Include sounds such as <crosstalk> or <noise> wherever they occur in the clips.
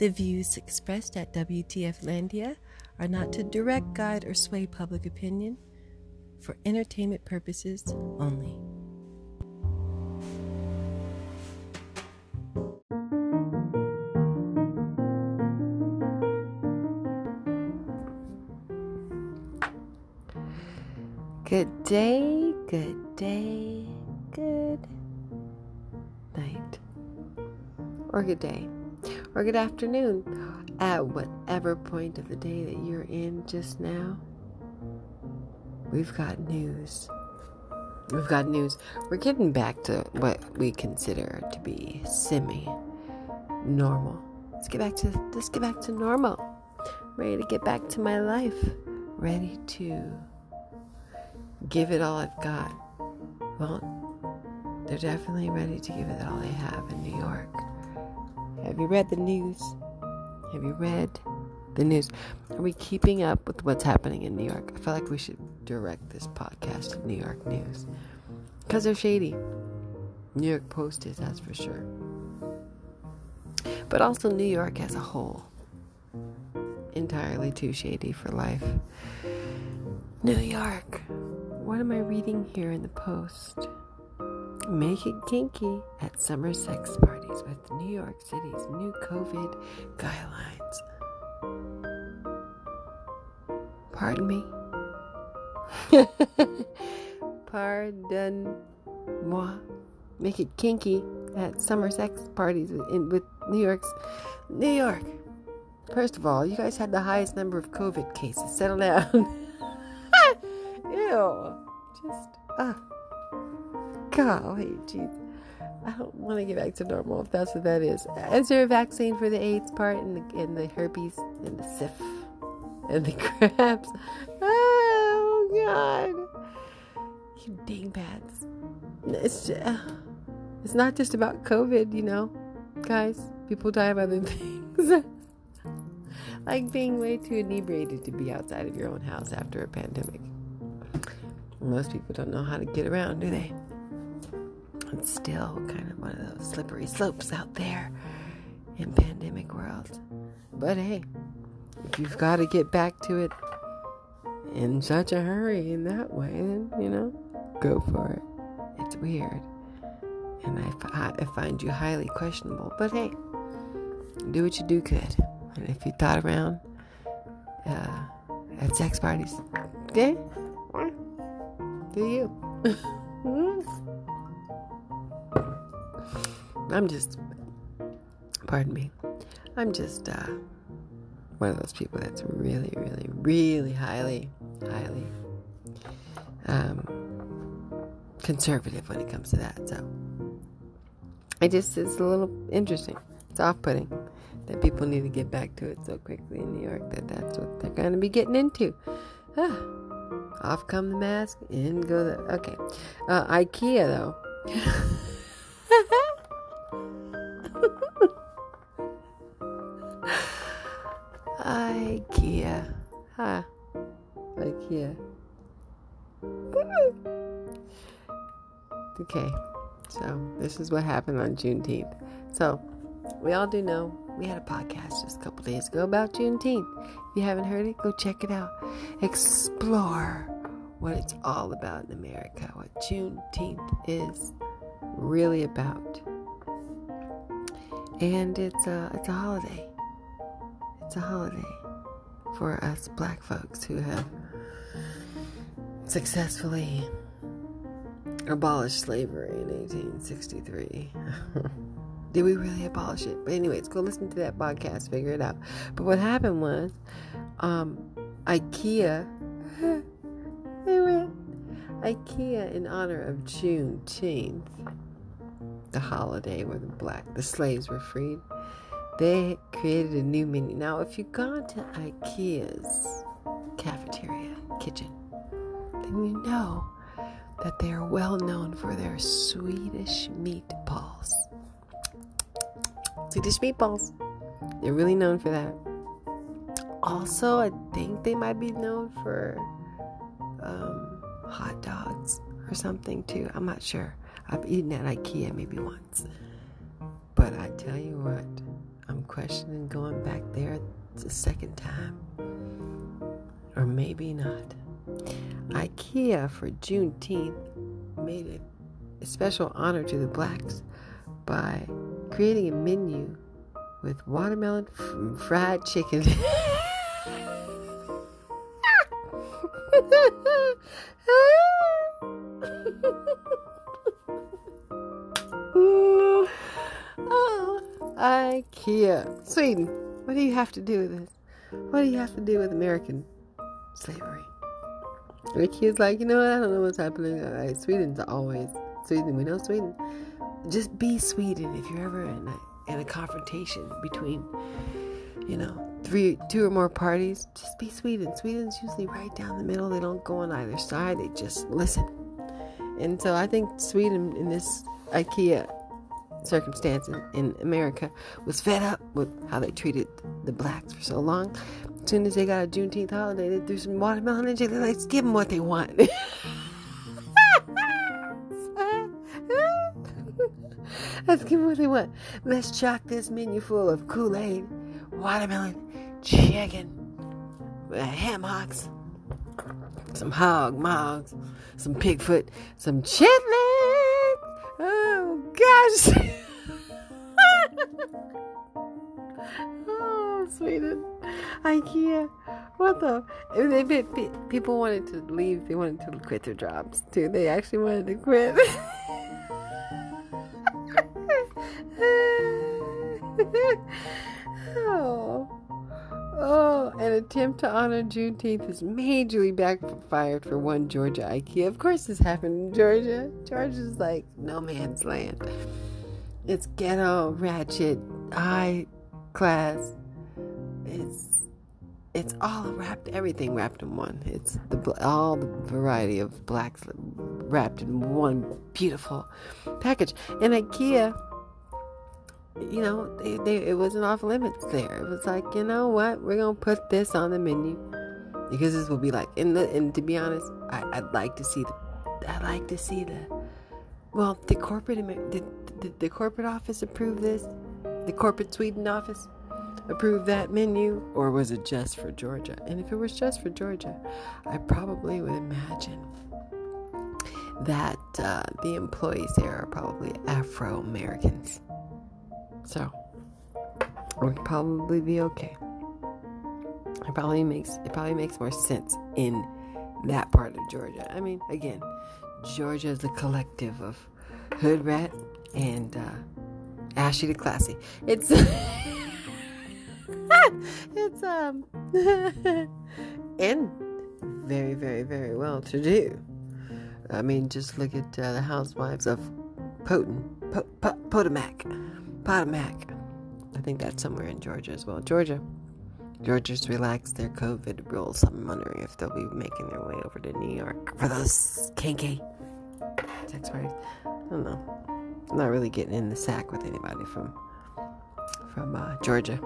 The views expressed at WTF Landia are not to direct, guide, or sway public opinion. For entertainment purposes only. Good day, good day, good night, or good day, or good afternoon at whatever point of the day that you're in just now. We've got news. We've got news. We're getting back to what we consider to be semi normal. Let's get back to let's get back to normal. Ready to get back to my life. Ready to give it all I've got. Well, they're definitely ready to give it all they have in New York. Have you read the news? Have you read the news? Are we keeping up with what's happening in New York? I feel like we should direct this podcast to New York news because they're shady. New York Post is, that's for sure. But also New York as a whole. Entirely too shady for life. New York. What am I reading here in the Post? Make it kinky at summer sex parties with New York City's new COVID guidelines. Pardon me? <laughs> Pardon moi. Make it kinky at summer sex parties with, in, with New York's New York. First of all, you guys had the highest number of COVID cases. Settle down. <laughs> Ew. Just, ah. Golly, jeez. I don't want to get back to normal if that's what that is. Is there a vaccine for the AIDS part and the, and the herpes and the syph and the <laughs> crabs? Oh, God. You dingbats. It's, uh, it's not just about COVID, you know, guys. People die of other <laughs> things. like being way too inebriated to be outside of your own house after a pandemic. Most people don't know how to get around, do they? It's still kind of one of those slippery slopes out there in pandemic world. But hey, if you've got to get back to it in such a hurry in that way, then, you know, go for it. It's weird. And I, I find you highly questionable. But hey, do what you do could. And if you thought around uh, at sex parties, okay, do you? <laughs> I'm just, pardon me, I'm just uh, one of those people that's really, really, really highly, highly um, conservative when it comes to that. So it just is a little interesting. It's off putting that people need to get back to it so quickly in New York that that's what they're going to be getting into. Ah, off come the mask, in go the. Okay. Uh, IKEA, though. <laughs> IKEA. Huh. IKEA. okay, so this is what happened on Juneteenth. So, we all do know we had a podcast just a couple days ago about Juneteenth. If you haven't heard it, go check it out. Explore what it's all about in America, what Juneteenth is really about. And it's a, it's a holiday. It's a holiday for us black folks who have successfully abolished slavery in 1863. <laughs> Did we really abolish it? But anyways, go listen to that podcast, figure it out. But what happened was, um, IKEA, <laughs> they went IKEA in honor of Juneteenth, the holiday where the black, the slaves were freed. They created a new menu. Now, if you've gone to IKEA's cafeteria, kitchen, then you know that they are well known for their Swedish meatballs. Swedish meatballs. They're really known for that. Also, I think they might be known for um, hot dogs or something too. I'm not sure. I've eaten at IKEA maybe once. But I tell you what, I'm questioning going back there the second time. Or maybe not. IKEA for Juneteenth made it a special honor to the blacks by creating a menu with watermelon fried chicken. <laughs> IKEA. Sweden. What do you have to do with this? What do you have to do with American slavery? The kid's like, you know what? I don't know what's happening. Uh, Sweden's always Sweden. We know Sweden. Just be Sweden if you're ever in a, in a confrontation between, you know, three, two or more parties. Just be Sweden. Sweden's usually right down the middle. They don't go on either side. They just listen. And so I think Sweden in this IKEA circumstance in, America was fed up with how they treated the blacks for so long. As soon as they got a Juneteenth holiday, they threw some watermelon and jelly. <laughs> Let's give them what they want. Let's give them what they want. Let's chock this menu full of Kool Aid, watermelon, chicken, uh, ham hocks, some hog mogs, some pigfoot, some chitlins. Gosh. <laughs> oh, Sweden. IKEA. What the? They, they, people wanted to leave. They wanted to quit their jobs too. They actually wanted to quit. <laughs> oh. Oh, an attempt to honor Juneteenth has majorly backfired for one Georgia IKEA. Of course, this happened in Georgia. Georgia's like no man's land. It's ghetto, ratchet, high class. It's it's all wrapped, everything wrapped in one. It's the all the variety of blacks wrapped in one beautiful package. And IKEA you know, they, they, it wasn't off limits there. It was like, you know what, we're gonna put this on the menu because this will be like. And the, and to be honest, I, I'd like to see the, I'd like to see the, well, the corporate did, did the corporate office approve this? The corporate Sweden office approve that menu, or was it just for Georgia? And if it was just for Georgia, I probably would imagine that uh, the employees there are probably Afro Americans. So we'll probably be okay. It probably makes it probably makes more sense in that part of Georgia. I mean, again, Georgia is a collective of hood rat and uh, Ashy the classy. It's <laughs> it's um <laughs> and very very very well to do. I mean, just look at uh, the housewives of Poten, po- po- Potomac. Potomac. I think that's somewhere in Georgia as well. Georgia. Georgia's relaxed their COVID rules. I'm wondering if they'll be making their way over to New York for those kinky sex parties. I don't know. I'm not really getting in the sack with anybody from from uh, Georgia.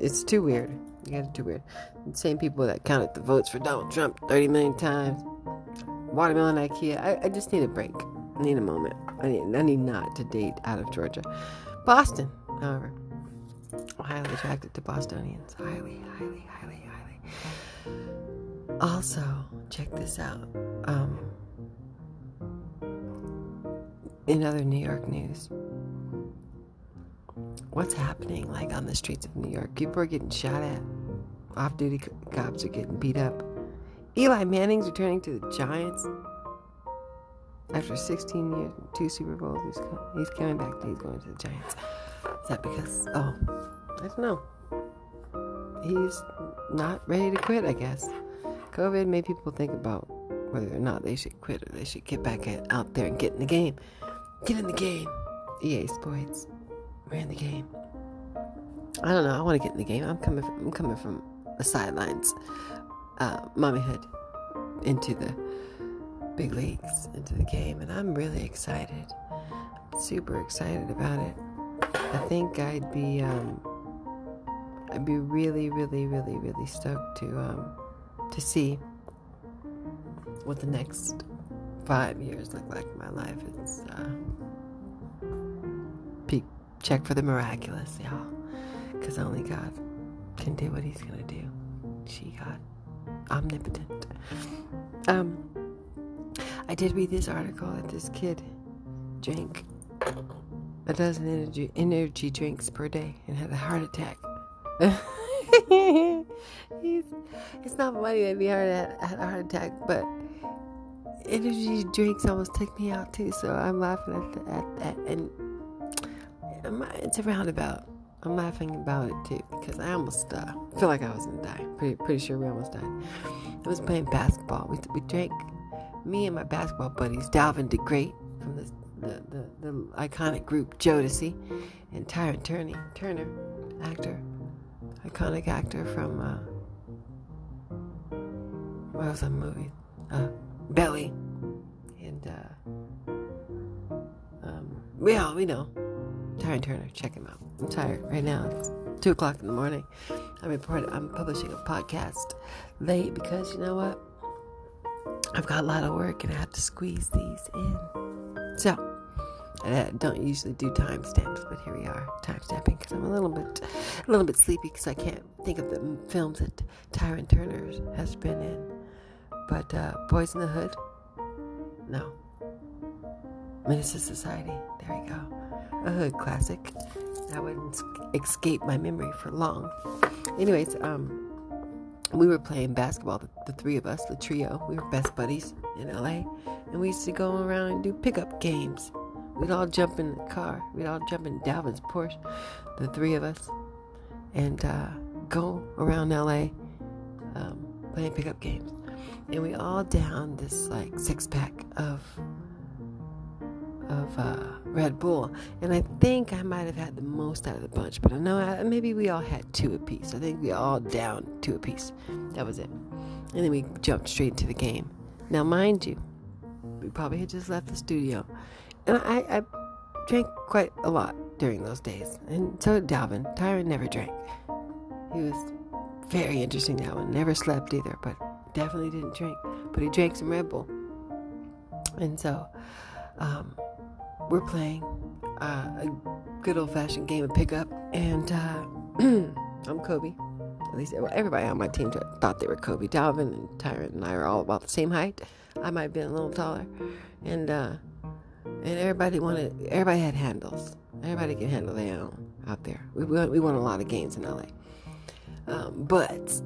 It's too weird. You guys are too weird. The same people that counted the votes for Donald Trump 30 million times. Watermelon IKEA. I, I just need a break. I need a moment. I need, I need not to date out of Georgia. Boston, however, highly attracted to Bostonians. Highly, highly, highly, highly. Also, check this out. Um, in other New York news, what's happening like on the streets of New York? People are getting shot at. Off duty cops are getting beat up. Eli Manning's returning to the Giants after 16 years, two Super Bowls, he's, he's coming back. He's going to the Giants. Is that because? Oh, I don't know. He's not ready to quit. I guess COVID made people think about whether or not they should quit or they should get back at, out there and get in the game. Get in the game. EA Sports, we're in the game. I don't know. I want to get in the game. I'm coming. From, I'm coming from the sidelines, uh, mommyhood, into the big leagues into the game, and I'm really excited. Super excited about it. I think I'd be um, I'd be really, really, really, really stoked to um, to see what the next five years look like in my life. It's uh, peak check for the miraculous, y'all. because only God can do what He's gonna do. She got omnipotent. Um, I did read this article that this kid drank a dozen energy energy drinks per day and had a heart attack. <laughs> It's not funny that he had, had a heart attack, but energy drinks almost took me out too. So I'm laughing at, the, at that, and it's a roundabout. I'm laughing about it too because I almost uh, feel like I was gonna die. Pretty pretty sure we almost died. I was playing basketball. We we drank. Me and my basketball buddies, Dalvin DeGrate from the the, the, the iconic group Jodeci, and Tyrin Turner, Turner, actor, iconic actor from uh, what was that movie? Uh, Belly, and uh, um, we know Tyrin Turner. Check him out. I'm tired right now. It's two o'clock in the morning. I'm reporting. I'm publishing a podcast late because you know what? I've got a lot of work and I have to squeeze these in. So I don't usually do timestamps, but here we are, timestamping because I'm a little bit, a little bit sleepy because I can't think of the films that Tyrin Turner has been in. But uh, Boys in the Hood, no. Menace II Society, there we go. A Hood classic. That wouldn't escape my memory for long. Anyways, um, we were playing basketball, the, the, three of us, the trio. We were best buddies in LA, and we used to go around and do pickup games. We'd all jump in the car. We'd all jump in Dalvin's Porsche, the three of us, and uh, go around LA um, playing pickup games. And we all down this like six pack of of uh, Red Bull, and I think I might have had the most out of the bunch, but I know I, maybe we all had two apiece. I think we all down two apiece. That was it, and then we jumped straight into the game. Now, mind you, we probably had just left the studio, and I, I drank quite a lot during those days, and so did Dalvin. Tyrin never drank. He was very interesting that one. Never slept either, but definitely didn't drink. But he drank some Red Bull, and so um, we're playing uh, a good old fashioned game of pickup, and uh, <clears throat> I'm Kobe. At least everybody on my team thought they were Kobe. Dalvin and Tyrin and I are all about the same height. I might have been a little taller, and uh, and everybody wanted everybody had handles everybody can handle their own out there we won, we won a lot of games in la um, but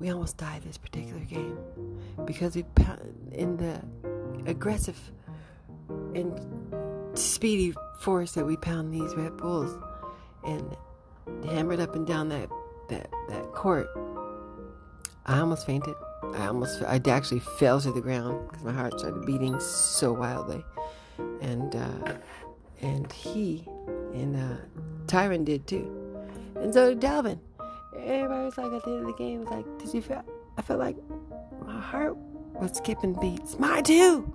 we almost died this particular game because we in the aggressive and speedy force that we pound these red bulls and hammered up and down that that that court i almost fainted i almost i actually fell to the ground because my heart started beating so wildly and uh, and he and uh, Tyrin did too, and so did Dalvin. Everybody was like at the end of the game was like, "Did you feel?" I felt like my heart was skipping beats. Mine too.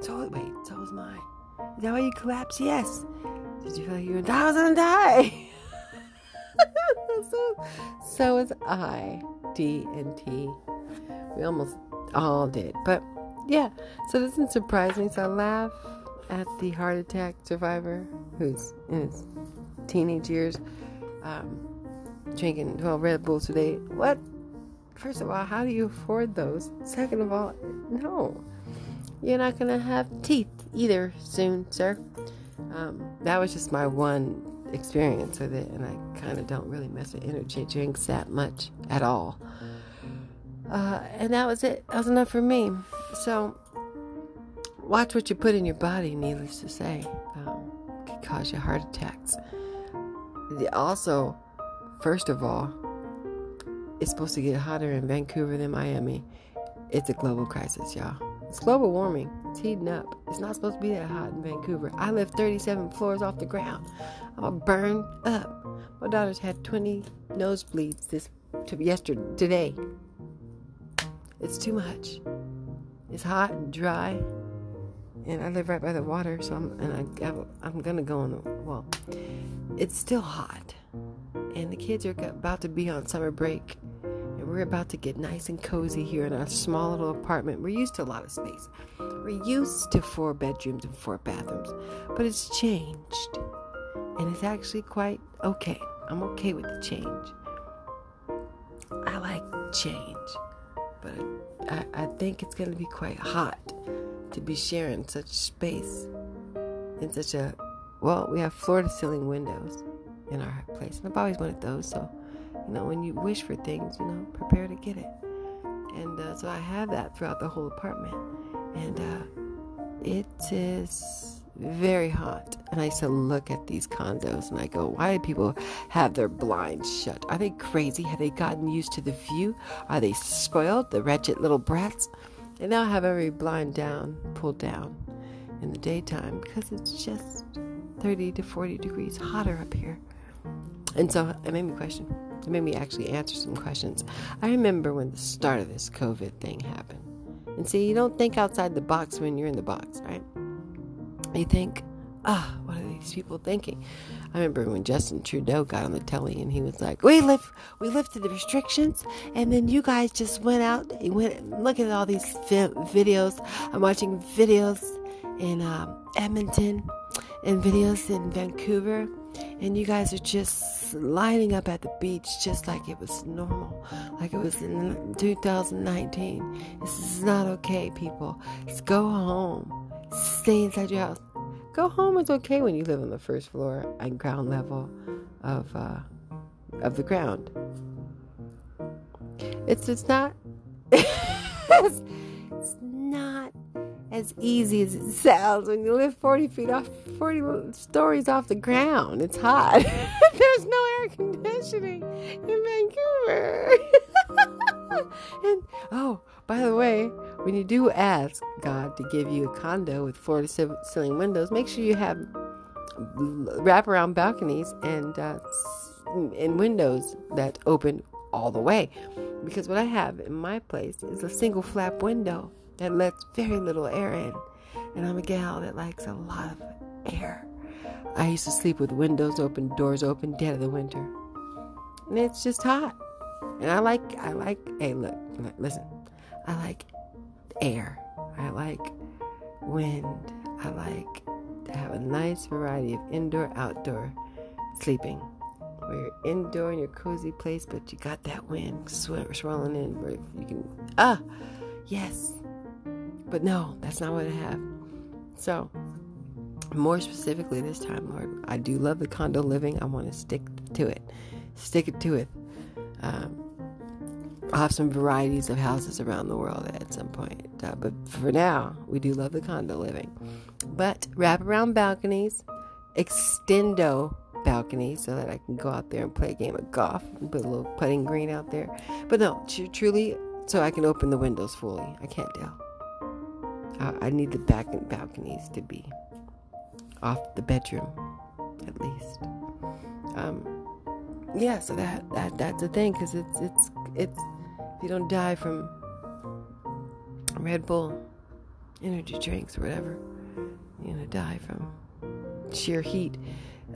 So wait, so was mine. Is that why you collapsed? Yes. Did you feel like you were? Was gonna die. <laughs> so, so was I. D and T. We almost all did, but yeah, so this doesn't surprise me. So I laugh at the heart attack survivor who's in his teenage years um, drinking 12 Red Bulls a day. What? First of all, how do you afford those? Second of all, no. You're not going to have teeth either soon, sir. Um, that was just my one experience with it, and I kind of don't really mess with energy drinks that much at all. Uh, and that was it. That was enough for me. So, watch what you put in your body, needless to say. Um, could cause you heart attacks. Also, first of all, it's supposed to get hotter in Vancouver than Miami. It's a global crisis, y'all. It's global warming. It's heating up. It's not supposed to be that hot in Vancouver. I live 37 floors off the ground. I'm gonna burn up. My daughter's had 20 nosebleeds this to yesterday today. It's too much. It's hot and dry, and I live right by the water, so I'm and I I'm gonna go on the well. It's still hot, and the kids are about to be on summer break, we're about to get nice and cozy here in our small little apartment. We're used to a lot of space. We're used to four bedrooms and four bathrooms, but it's changed, and it's actually quite okay. I'm okay with the change. I like change, but I, I think it's going to be quite hot to be sharing such space in such a well, we have floor to ceiling windows in our place, and I've always wanted those. So, you know, when you wish for things, you know, prepare to get it. And uh, so I have that throughout the whole apartment, and uh, it is very hot. And I used to look at these condos and I go, why do people have their blinds shut? Are they crazy? Have they gotten used to the view? Are they spoiled, the wretched little brats? They now have every blind down, pulled down in the daytime because it's just 30 to 40 degrees hotter up here. And so it made me question. It made me actually answer some questions. I remember when the start of this COVID thing happened. And see, you don't think outside the box when you're in the box, right? You think, ah, oh, what are these people thinking? I remember when Justin Trudeau got on the telly and he was like, "We lift, we lifted the restrictions, and then you guys just went out, and went look at all these videos. I'm watching videos in um, Edmonton, and videos in Vancouver, and you guys are just lining up at the beach just like it was normal, like it was in 2019. This is not okay, people. Just go home stay inside your house. Go home is okay when you live on the first floor and ground level of uh, of the ground. It's it's not <laughs> it's, it's not as easy as it sounds when you live 40 feet off 40 stories off the ground. It's hot. <laughs> There's no air conditioning in Vancouver. <laughs> and oh, by the way, when you do ask God to give you a condo with floor to ceiling windows, make sure you have wraparound balconies and uh, and windows that open all the way. Because what I have in my place is a single flap window that lets very little air in, and I'm a gal that likes a lot of air. I used to sleep with windows open, doors open, dead of the winter, and it's just hot. And I like, I like, hey, look, listen, I like air. I like wind. I like to have a nice variety of indoor, outdoor sleeping. Where you're indoor in your cozy place, but you got that wind swirling in where you can, ah, yes. But no, that's not what I have. So, more specifically this time, Lord, I do love the condo living. I want to stick to it. Stick it to it. Um, I'll have some varieties of houses around the world at some point. Uh, but for now, we do love the condo living. But wraparound balconies, extendo balconies so that I can go out there and play a game of golf and put a little putting green out there. But no, tr- truly, so I can open the windows fully. I can't tell. I need the back balconies to be off the bedroom, at least. Um, yeah, so that that that's the thing because it's it's it's you don't die from Red Bull, energy drinks, or whatever. You're gonna die from sheer heat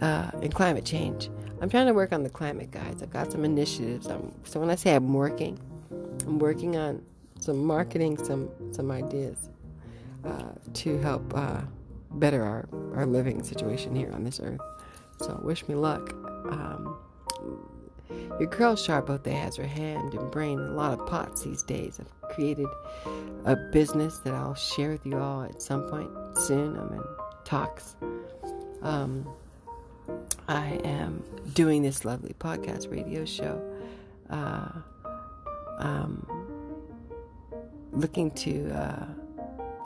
uh, and climate change. I'm trying to work on the climate, guys. I've got some initiatives. I'm, so when I say I'm working, I'm working on some marketing, some some ideas uh, to help uh, better our, our living situation here on this earth. So wish me luck. Um, your girl there has her hand and brain in a lot of pots these days. I've created a business that I'll share with you all at some point soon. I'm in talks. Um, I am doing this lovely podcast radio show. Uh, um, looking to uh,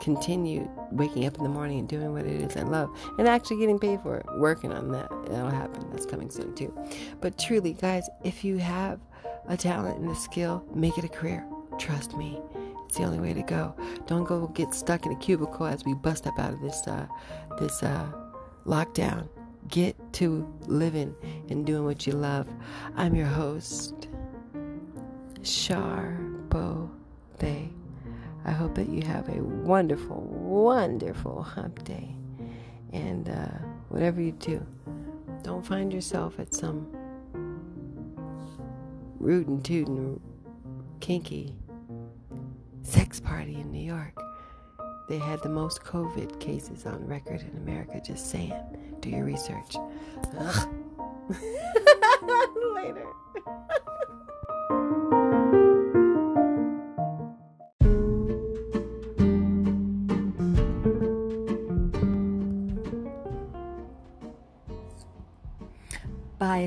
continue waking up in the morning and doing what it is I love and actually getting paid for it, working on that. That'll happen. That's coming soon too. But truly, guys, if you have a talent and a skill, make it a career. Trust me. It's the only way to go. Don't go get stuck in a cubicle as we bust up out of this uh, this uh, lockdown. Get to living and doing what you love. I'm your host, Charbo Bay. I hope that you have a wonderful, wonderful hump day. And uh, whatever you do, don't find yourself at some rootin' tootin' kinky sex party in New York. They had the most COVID cases on record in America, just saying. Do your research. <laughs> Later. <laughs>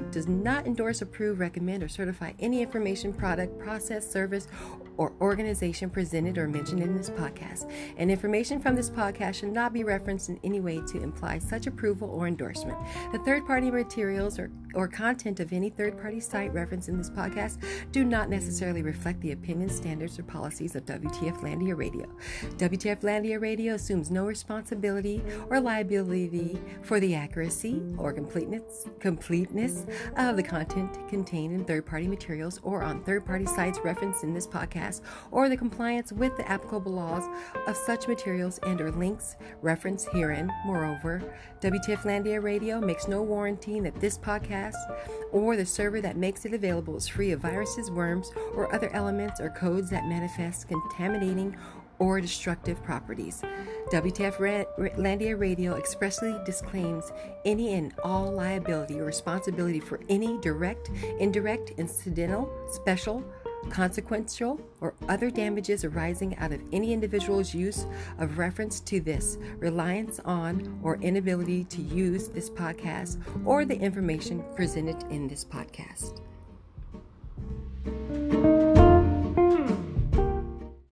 does not endorse, approve, recommend, or certify any information, product, process, service, or organization presented or mentioned in this podcast. And information from this podcast should not be referenced in any way to imply such approval or endorsement. The third party materials or, or content of any third party site referenced in this podcast do not necessarily reflect the opinions, standards, or policies of WTF Landia Radio. WTF Landia Radio assumes no responsibility or liability for the accuracy or completeness, completeness of the content contained in third party materials or on third party sites referenced in this podcast or the compliance with the applicable laws of such materials and or links referenced herein. Moreover, WTF Landia Radio makes no warranty that this podcast or the server that makes it available is free of viruses, worms, or other elements or codes that manifest contaminating or destructive properties. WTF Landia Radio expressly disclaims any and all liability or responsibility for any direct, indirect, incidental, special, consequential, or other damages arising out of any individual's use of reference to this, reliance on, or inability to use this podcast or the information presented in this podcast.